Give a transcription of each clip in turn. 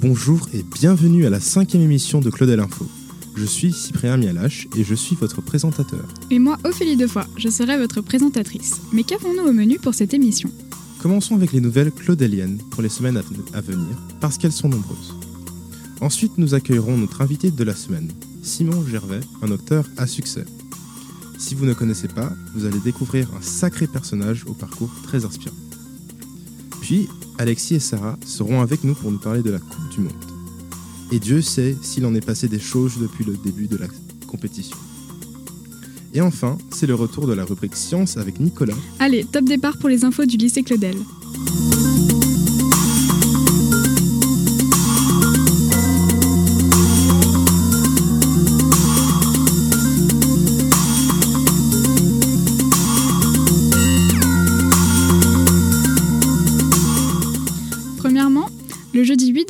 Bonjour et bienvenue à la cinquième émission de Claudel Info. Je suis Cyprien Mialache et je suis votre présentateur. Et moi, Ophélie Defoy, je serai votre présentatrice. Mais qu'avons-nous au menu pour cette émission? Commençons avec les nouvelles claudeliennes pour les semaines à venir, parce qu'elles sont nombreuses. Ensuite, nous accueillerons notre invité de la semaine, Simon Gervais, un auteur à succès. Si vous ne connaissez pas, vous allez découvrir un sacré personnage au parcours très inspirant. Puis, Alexis et Sarah seront avec nous pour nous parler de la Coupe du Monde. Et Dieu sait s'il en est passé des choses depuis le début de la compétition. Et enfin, c'est le retour de la rubrique Science avec Nicolas. Allez, top départ pour les infos du lycée Claudel.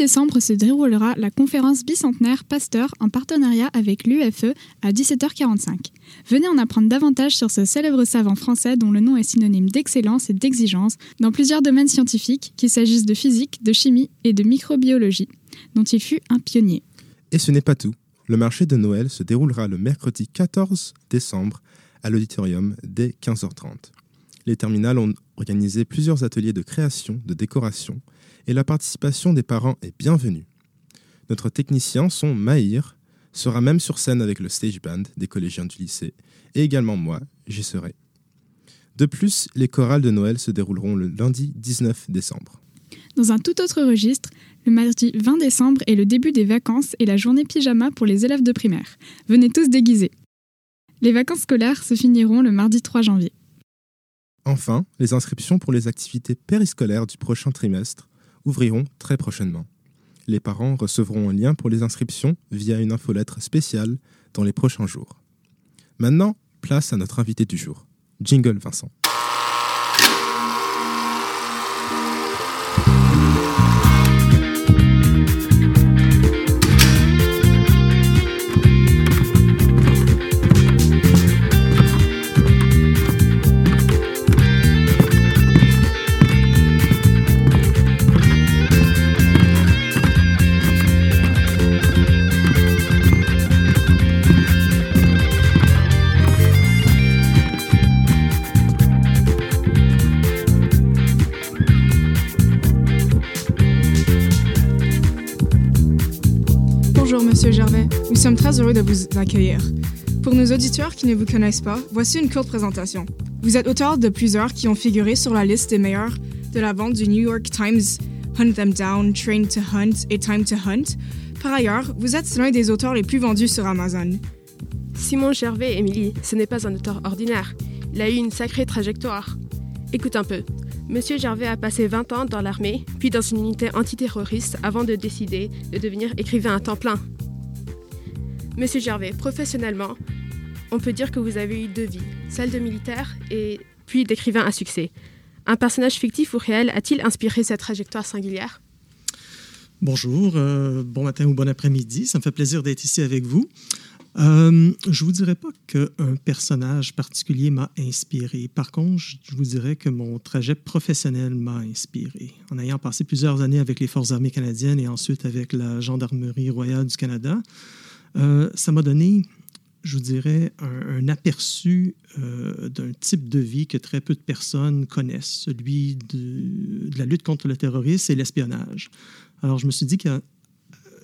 Décembre se déroulera la conférence bicentenaire Pasteur en partenariat avec l'UFE à 17h45. Venez en apprendre davantage sur ce célèbre savant français dont le nom est synonyme d'excellence et d'exigence dans plusieurs domaines scientifiques, qu'il s'agisse de physique, de chimie et de microbiologie, dont il fut un pionnier. Et ce n'est pas tout. Le marché de Noël se déroulera le mercredi 14 décembre à l'auditorium dès 15h30. Les terminales ont organisé plusieurs ateliers de création, de décoration, et la participation des parents est bienvenue. Notre technicien, son Maïr, sera même sur scène avec le stage band des collégiens du lycée, et également moi, j'y serai. De plus, les chorales de Noël se dérouleront le lundi 19 décembre. Dans un tout autre registre, le mardi 20 décembre est le début des vacances et la journée pyjama pour les élèves de primaire. Venez tous déguisés. Les vacances scolaires se finiront le mardi 3 janvier. Enfin, les inscriptions pour les activités périscolaires du prochain trimestre ouvriront très prochainement. Les parents recevront un lien pour les inscriptions via une infolettre spéciale dans les prochains jours. Maintenant, place à notre invité du jour. Jingle Vincent. Très heureux de vous accueillir. Pour nos auditeurs qui ne vous connaissent pas, voici une courte présentation. Vous êtes auteur de plusieurs qui ont figuré sur la liste des meilleurs de la vente du New York Times, Hunt Them Down, Train to Hunt et Time to Hunt. Par ailleurs, vous êtes l'un des auteurs les plus vendus sur Amazon. Simon Gervais, Émilie, ce n'est pas un auteur ordinaire. Il a eu une sacrée trajectoire. Écoute un peu. Monsieur Gervais a passé 20 ans dans l'armée, puis dans une unité antiterroriste avant de décider de devenir écrivain à temps plein. Monsieur Gervais, professionnellement, on peut dire que vous avez eu deux vies, celle de militaire et puis d'écrivain à succès. Un personnage fictif ou réel a-t-il inspiré cette trajectoire singulière? Bonjour, euh, bon matin ou bon après-midi. Ça me fait plaisir d'être ici avec vous. Euh, je vous dirais pas qu'un personnage particulier m'a inspiré. Par contre, je vous dirais que mon trajet professionnel m'a inspiré. En ayant passé plusieurs années avec les Forces armées canadiennes et ensuite avec la Gendarmerie royale du Canada, euh, ça m'a donné, je vous dirais, un, aperçu euh, d'un type de vie que très peu de personnes connaissent, celui de, la lutte contre le terrorisme et l'espionnage. Alors, je me suis dit que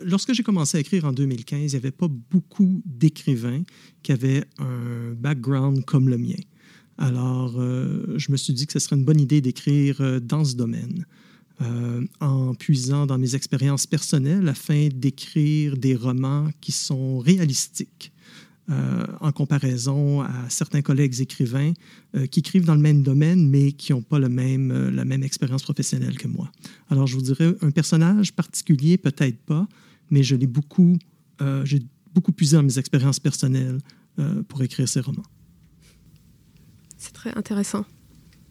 lorsque j'ai commencé à écrire en 2015, il n'y avait pas beaucoup d'écrivains qui avaient un background comme le mien. Alors, euh, je me suis dit que ce serait une bonne idée d'écrire dans ce domaine. Euh, en puisant dans mes expériences personnelles afin d'écrire des romans qui sont réalistiques. Euh, en comparaison à certains collègues écrivains euh, qui écrivent dans le même domaine, mais qui n'ont pas le même, la même expérience professionnelle que moi. Alors, je vous dirais, un personnage particulier, peut-être pas, mais je l'ai beaucoup, j'ai beaucoup puisé dans mes expériences personnelles pour écrire ces romans. C'est très intéressant.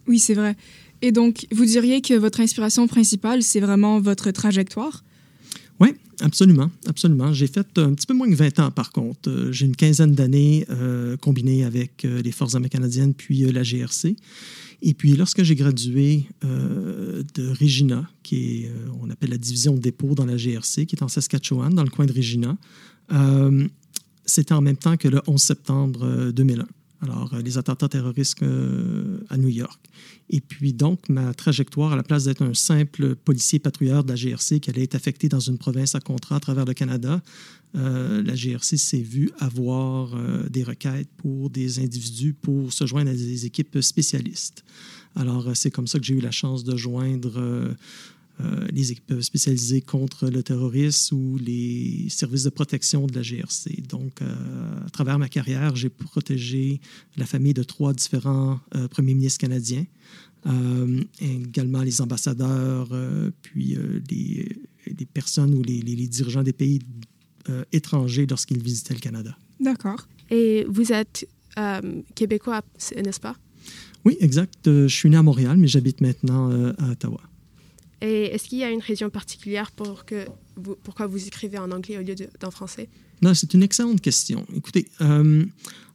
Oui, c'est vrai. Et donc, vous diriez que votre inspiration principale, c'est vraiment votre trajectoire? Oui, absolument, absolument. J'ai fait un petit peu moins que 20 ans, par contre. Euh, j'ai une quinzaine d'années euh, combinées avec euh, les Forces armées canadiennes puis la GRC. Et puis, lorsque j'ai gradué euh, de Regina, qui est, euh, on appelle la division dépôt dans la GRC, qui est en Saskatchewan, dans le coin de Regina, euh, c'était en même temps que le 11 septembre 2001. Alors, les attentats terroristes à New York. Et puis, donc, ma trajectoire, à la place d'être un simple policier patrouilleur de la GRC qui allait être affecté dans une province à contrat à travers le Canada, la GRC s'est vue avoir des requêtes pour des individus pour se joindre à des équipes spécialistes. Alors, euh, c'est comme ça que j'ai eu la chance de joindre euh, euh, les équipes spécialisées contre le terrorisme ou les services de protection de la GRC. Donc, à travers ma carrière, j'ai protégé la famille de trois différents premiers ministres canadiens, également les ambassadeurs, puis les, personnes ou les, les dirigeants des pays étrangers lorsqu'ils visitaient le Canada. D'accord. Et vous êtes québécois, n'est-ce pas? Oui, exact. Euh, je suis né à Montréal, mais j'habite maintenant euh, à Ottawa. Et est-ce qu'il y a une région particulière pour que vous, pourquoi vous écrivez en anglais au lieu d'en français? Non, c'est une excellente question. Écoutez, euh,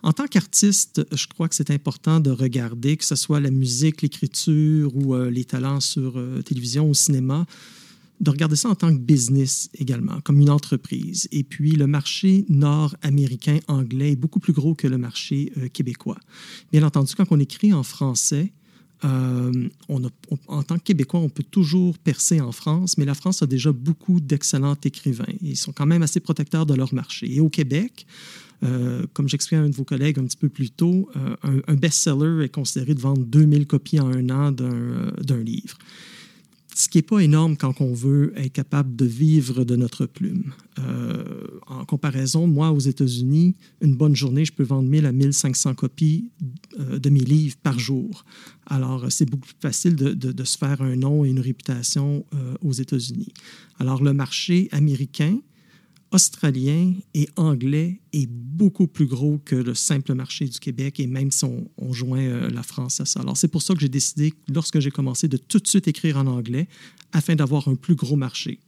en tant qu'artiste, je crois que c'est important de regarder, que ce soit la musique, l'écriture ou les talents sur télévision ou cinéma, de regarder ça en tant que business également, comme une entreprise. Et puis, le marché nord-américain anglais est beaucoup plus gros que le marché euh, québécois. Bien entendu, quand on écrit en français, euh, on en tant que Québécois, on peut toujours percer en France, mais la France a déjà beaucoup d'excellents écrivains. Ils sont quand même assez protecteurs de leur marché. Et au Québec, euh, comme j'expliquais à un de vos collègues un petit peu plus tôt, un, un best-seller est considéré de vendre 2000 copies en un an d'un livre ce qui n'est pas énorme quand on veut être capable de vivre de notre plume. Euh, en comparaison, moi, aux États-Unis, une bonne journée, je peux vendre 1000 à 1500 copies euh, de mes livres par jour. Alors, c'est beaucoup plus facile de, se faire un nom et une réputation euh, aux États-Unis. Alors, le marché américain, australien et anglais est beaucoup plus gros que le simple marché du Québec et même si on, joint euh, la France à ça. Alors c'est pour ça que j'ai décidé, lorsque j'ai commencé, de tout de suite écrire en anglais afin d'avoir un plus gros marché.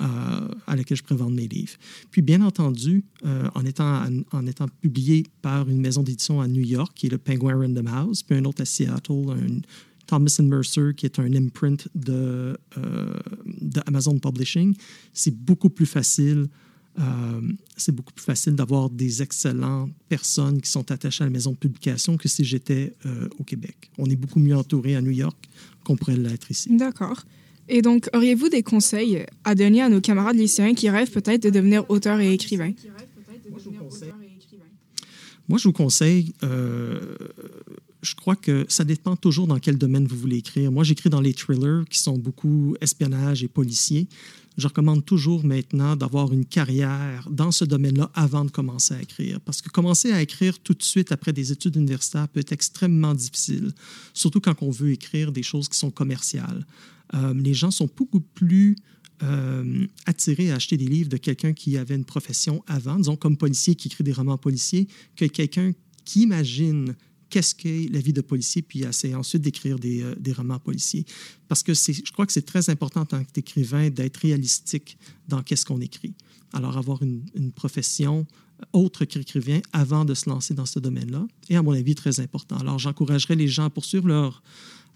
Euh, à lequel je prévends mes livres. Puis, bien entendu, euh, en, étant, en étant publié par une maison d'édition à New York, qui est le Penguin Random House, puis un autre à Seattle, un, Thomas Mercer, qui est un imprint de, de Amazon Publishing, c'est beaucoup plus facile euh, c'est beaucoup plus facile d'avoir des excellentes personnes qui sont attachées à la maison de publication que si j'étais euh, au Québec. On est beaucoup mieux entouré à New York qu'on pourrait l'être ici. D'accord. Et donc, auriez-vous des conseils à donner à nos camarades lycéens qui rêvent peut-être de devenir auteurs et écrivains? Moi, je vous conseille, euh, je crois que ça dépend toujours dans quel domaine vous voulez écrire. Moi, j'écris dans les thrillers qui sont beaucoup espionnage et policiers je recommande toujours maintenant d'avoir une carrière dans ce domaine-là avant de commencer à écrire. Parce que commencer à écrire tout de suite après des études universitaires peut être extrêmement difficile, surtout quand on veut écrire des choses qui sont commerciales. Euh, les gens sont beaucoup plus euh, attirés à acheter des livres de quelqu'un qui avait une profession avant, disons comme policier qui écrit des romans policiers, que quelqu'un qui imagine qu'est-ce qu'est la vie de policier, puis essayer ensuite d'écrire des, euh, des, romans policiers. Parce que je crois que c'est très important en tant qu'écrivain d'être réalistique dans qu'est-ce qu'on écrit. Alors, avoir une, une profession autre qu'écrivain avant de se lancer dans ce domaine-là est, à mon avis, très important. Alors, j'encouragerais les gens à poursuivre, leur,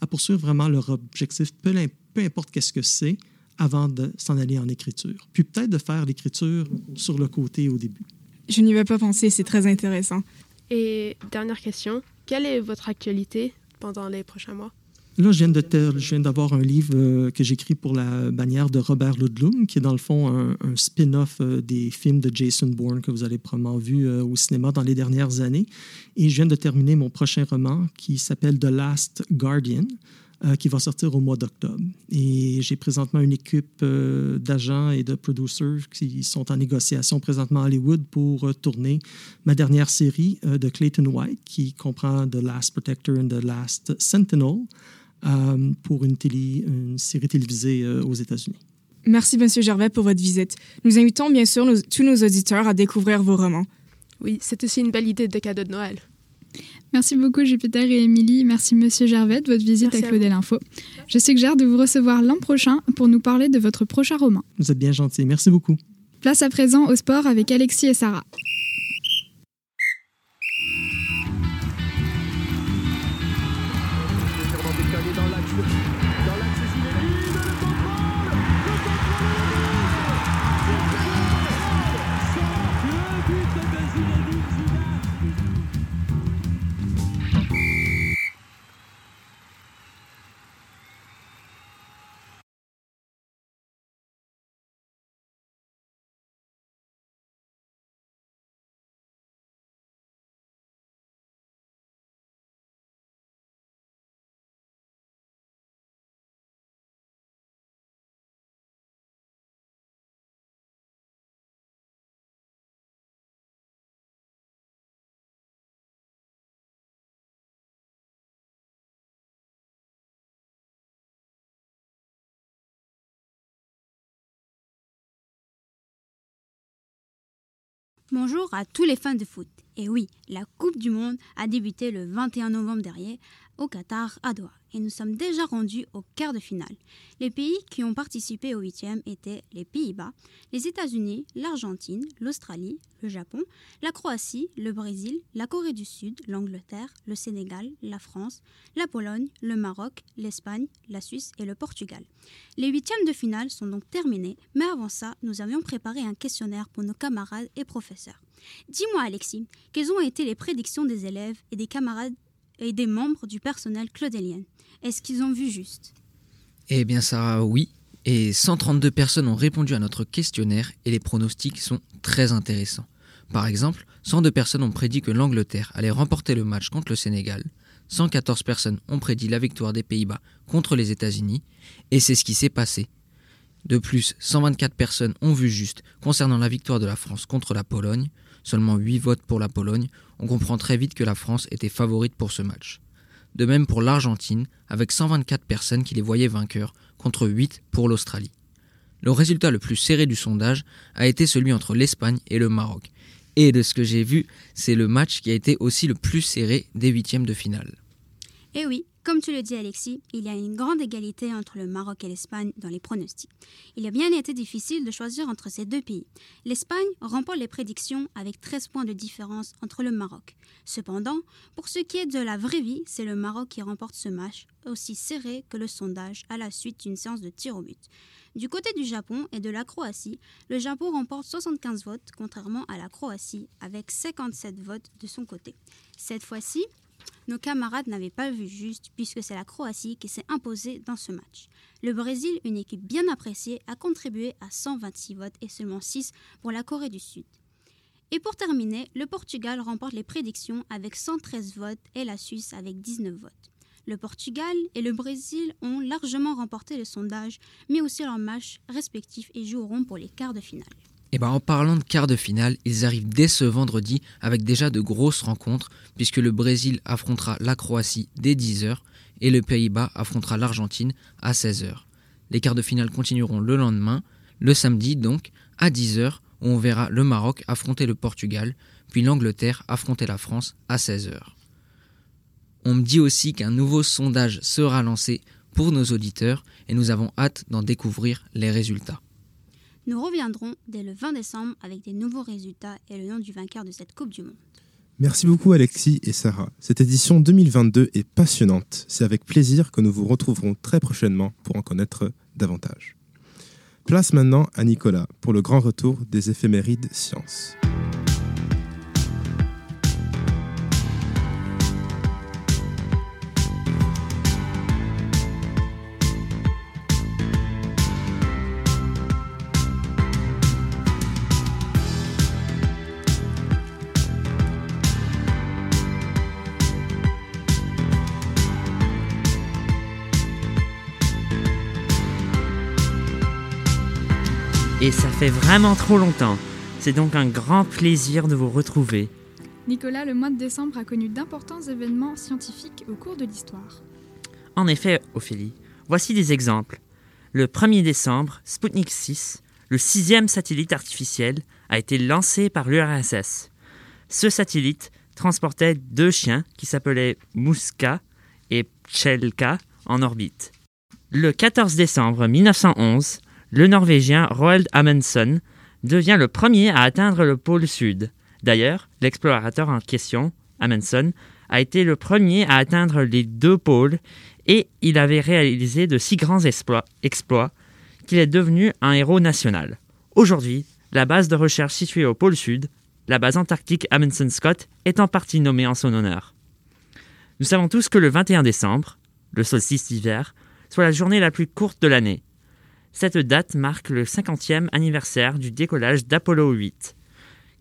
à poursuivre vraiment leur objectif, peu, peu importe qu'est-ce que c'est, avant de s'en aller en écriture. Puis peut-être de faire l'écriture sur le côté au début. Je n'y vais pas penser, c'est très intéressant. Et dernière question, quelle est votre actualité pendant les prochains mois? Là, je viens, d'avoir un livre euh, que j'écris pour la bannière de Robert Ludlum, qui est dans le fond un, spin-off euh, des films de Jason Bourne que vous avez probablement vu euh, au cinéma dans les dernières années. Et je viens de terminer mon prochain roman qui s'appelle The Last Guardian, euh, qui va sortir au mois d'octobre. Et j'ai présentement une équipe euh, d'agents et de producers qui sont en négociation présentement à Hollywood pour euh, tourner ma dernière série de Clayton White, qui comprend The Last Protector and The Last Sentinel, pour une, télé, une série télévisée aux États-Unis. Merci, M. Gervais, pour votre visite. Nous invitons bien sûr tous nos auditeurs à découvrir vos romans. Oui, c'est aussi une belle idée de cadeau de Noël. Merci beaucoup Jupiter et Émilie. Merci Monsieur Gervais de votre visite à Claudel Info. Je suggère de vous recevoir l'an prochain pour nous parler de votre prochain roman. Vous êtes bien gentil. Merci beaucoup. Place à présent au sport avec Alexis et Sarah. Bonjour à tous les fans de foot. Et oui, la Coupe du Monde a débuté le 21 novembre dernier au Qatar, à Doha. Et nous sommes déjà rendus au quart de finale. Les pays qui ont participé au huitième étaient les Pays-Bas, les États-Unis, l'Argentine, l'Australie, le Japon, la Croatie, le Brésil, la Corée du Sud, l'Angleterre, le Sénégal, la France, la Pologne, le Maroc, l'Espagne, la Suisse et le Portugal. Les huitièmes de finale sont donc terminés, mais avant ça, nous avions préparé un questionnaire pour nos camarades et professeurs. Dis-moi Alexis, quelles ont été les prédictions des élèves et des camarades et des membres du personnel claudélien. Est-ce qu'ils ont vu juste? Eh bien Sarah, oui. Et 132 personnes ont répondu à notre questionnaire et les pronostics sont très intéressants. Par exemple, 102 personnes ont prédit que l'Angleterre allait remporter le match contre le Sénégal, 114 personnes ont prédit la victoire des Pays-Bas contre les États-Unis, et c'est ce qui s'est passé. De plus, 124 personnes ont vu juste concernant la victoire de la France contre la Pologne, seulement 8 votes pour la Pologne, on comprend très vite que la France était favorite pour ce match. De même pour l'Argentine, avec 124 personnes qui les voyaient vainqueurs, contre 8 pour l'Australie. Le résultat le plus serré du sondage a été celui entre l'Espagne et le Maroc. Et de ce que j'ai vu, c'est le match qui a été aussi le plus serré des huitièmes de finale. Eh oui, comme tu le dis Alexis, il y a une grande égalité entre le Maroc et l'Espagne dans les pronostics. Il a bien été difficile de choisir entre ces deux pays. L'Espagne remporte les prédictions avec 13 points de différence entre le Maroc. Cependant, pour ce qui est de la vraie vie, c'est le Maroc qui remporte ce match, aussi serré que le sondage à la suite d'une séance de tir au but. Du côté du Japon et de la Croatie, le Japon remporte 75 votes, contrairement à la Croatie, avec 57 votes de son côté. Cette fois-ci, nos camarades n'avaient pas vu juste puisque c'est la Croatie qui s'est imposée dans ce match. Le Brésil, une équipe bien appréciée, a contribué à 126 votes et seulement 6 pour la Corée du Sud. Et pour terminer, le Portugal remporte les prédictions avec 113 votes et la Suisse avec 19 votes. Le Portugal et le Brésil ont largement remporté le sondage, mais aussi leurs matchs respectifs et joueront pour les quarts de finale. Eh ben en parlant de quart de finale, ils arrivent dès ce vendredi avec déjà de grosses rencontres, puisque le Brésil affrontera la Croatie dès 10h et le Pays-Bas affrontera l'Argentine à 16h. Les quarts de finale continueront le lendemain, le samedi donc, à 10h, où on verra le Maroc affronter le Portugal, puis l'Angleterre affronter la France à 16h. On me dit aussi qu'un nouveau sondage sera lancé pour nos auditeurs et nous avons hâte d'en découvrir les résultats. Nous reviendrons dès le 20 décembre avec des nouveaux résultats et le nom du vainqueur de cette Coupe du Monde. Merci beaucoup Alexis et Sarah. Cette édition 2022 est passionnante. C'est avec plaisir que nous vous retrouverons très prochainement pour en connaître davantage. Place maintenant à Nicolas pour le grand retour des éphémérides sciences. Et ça fait vraiment trop longtemps. C'est donc un grand plaisir de vous retrouver. Nicolas, le mois de décembre a connu d'importants événements scientifiques au cours de l'histoire. En effet, Ophélie, voici des exemples. Le 1er décembre, Sputnik 6, le sixième satellite artificiel, a été lancé par l'URSS. Ce satellite transportait deux chiens qui s'appelaient Muska et Pchelka en orbite. Le 14 décembre 1911, le Norvégien Roald Amundsen devient le premier à atteindre le pôle sud. D'ailleurs, l'explorateur en question, Amundsen, a été le premier à atteindre les deux pôles et il avait réalisé de si grands exploits, qu'il est devenu un héros national. Aujourd'hui, la base de recherche située au pôle sud, la base antarctique Amundsen Scott, est en partie nommée en son honneur. Nous savons tous que le 21 décembre, le solstice d'hiver, soit la journée la plus courte de l'année. Cette date marque le 50e anniversaire du décollage d'Apollo 8,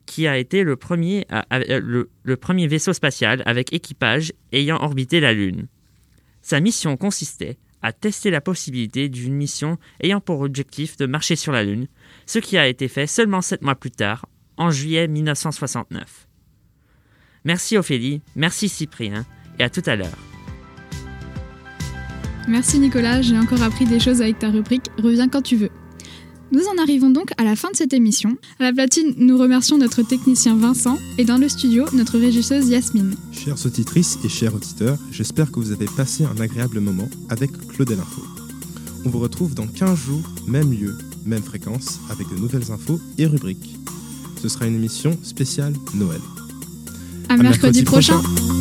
qui a été le premier, euh, le premier vaisseau spatial avec équipage ayant orbité la Lune. Sa mission consistait à tester la possibilité d'une mission ayant pour objectif de marcher sur la Lune, ce qui a été fait seulement sept mois plus tard, en juillet 1969. Merci Ophélie, merci Cyprien, et à tout à l'heure. Merci Nicolas, j'ai encore appris des choses avec ta rubrique Reviens quand tu veux. Nous en arrivons donc à la fin de cette émission. À la platine, nous remercions notre technicien Vincent et dans le studio, notre régisseuse Yasmine. Chères auditrices et chers auditeurs, j'espère que vous avez passé un agréable moment avec Claudel Info. On vous retrouve dans 15 jours, même lieu, même fréquence, avec de nouvelles infos et rubriques. Ce sera une émission spéciale Noël. À, À mercredi, mercredi prochain. prochain.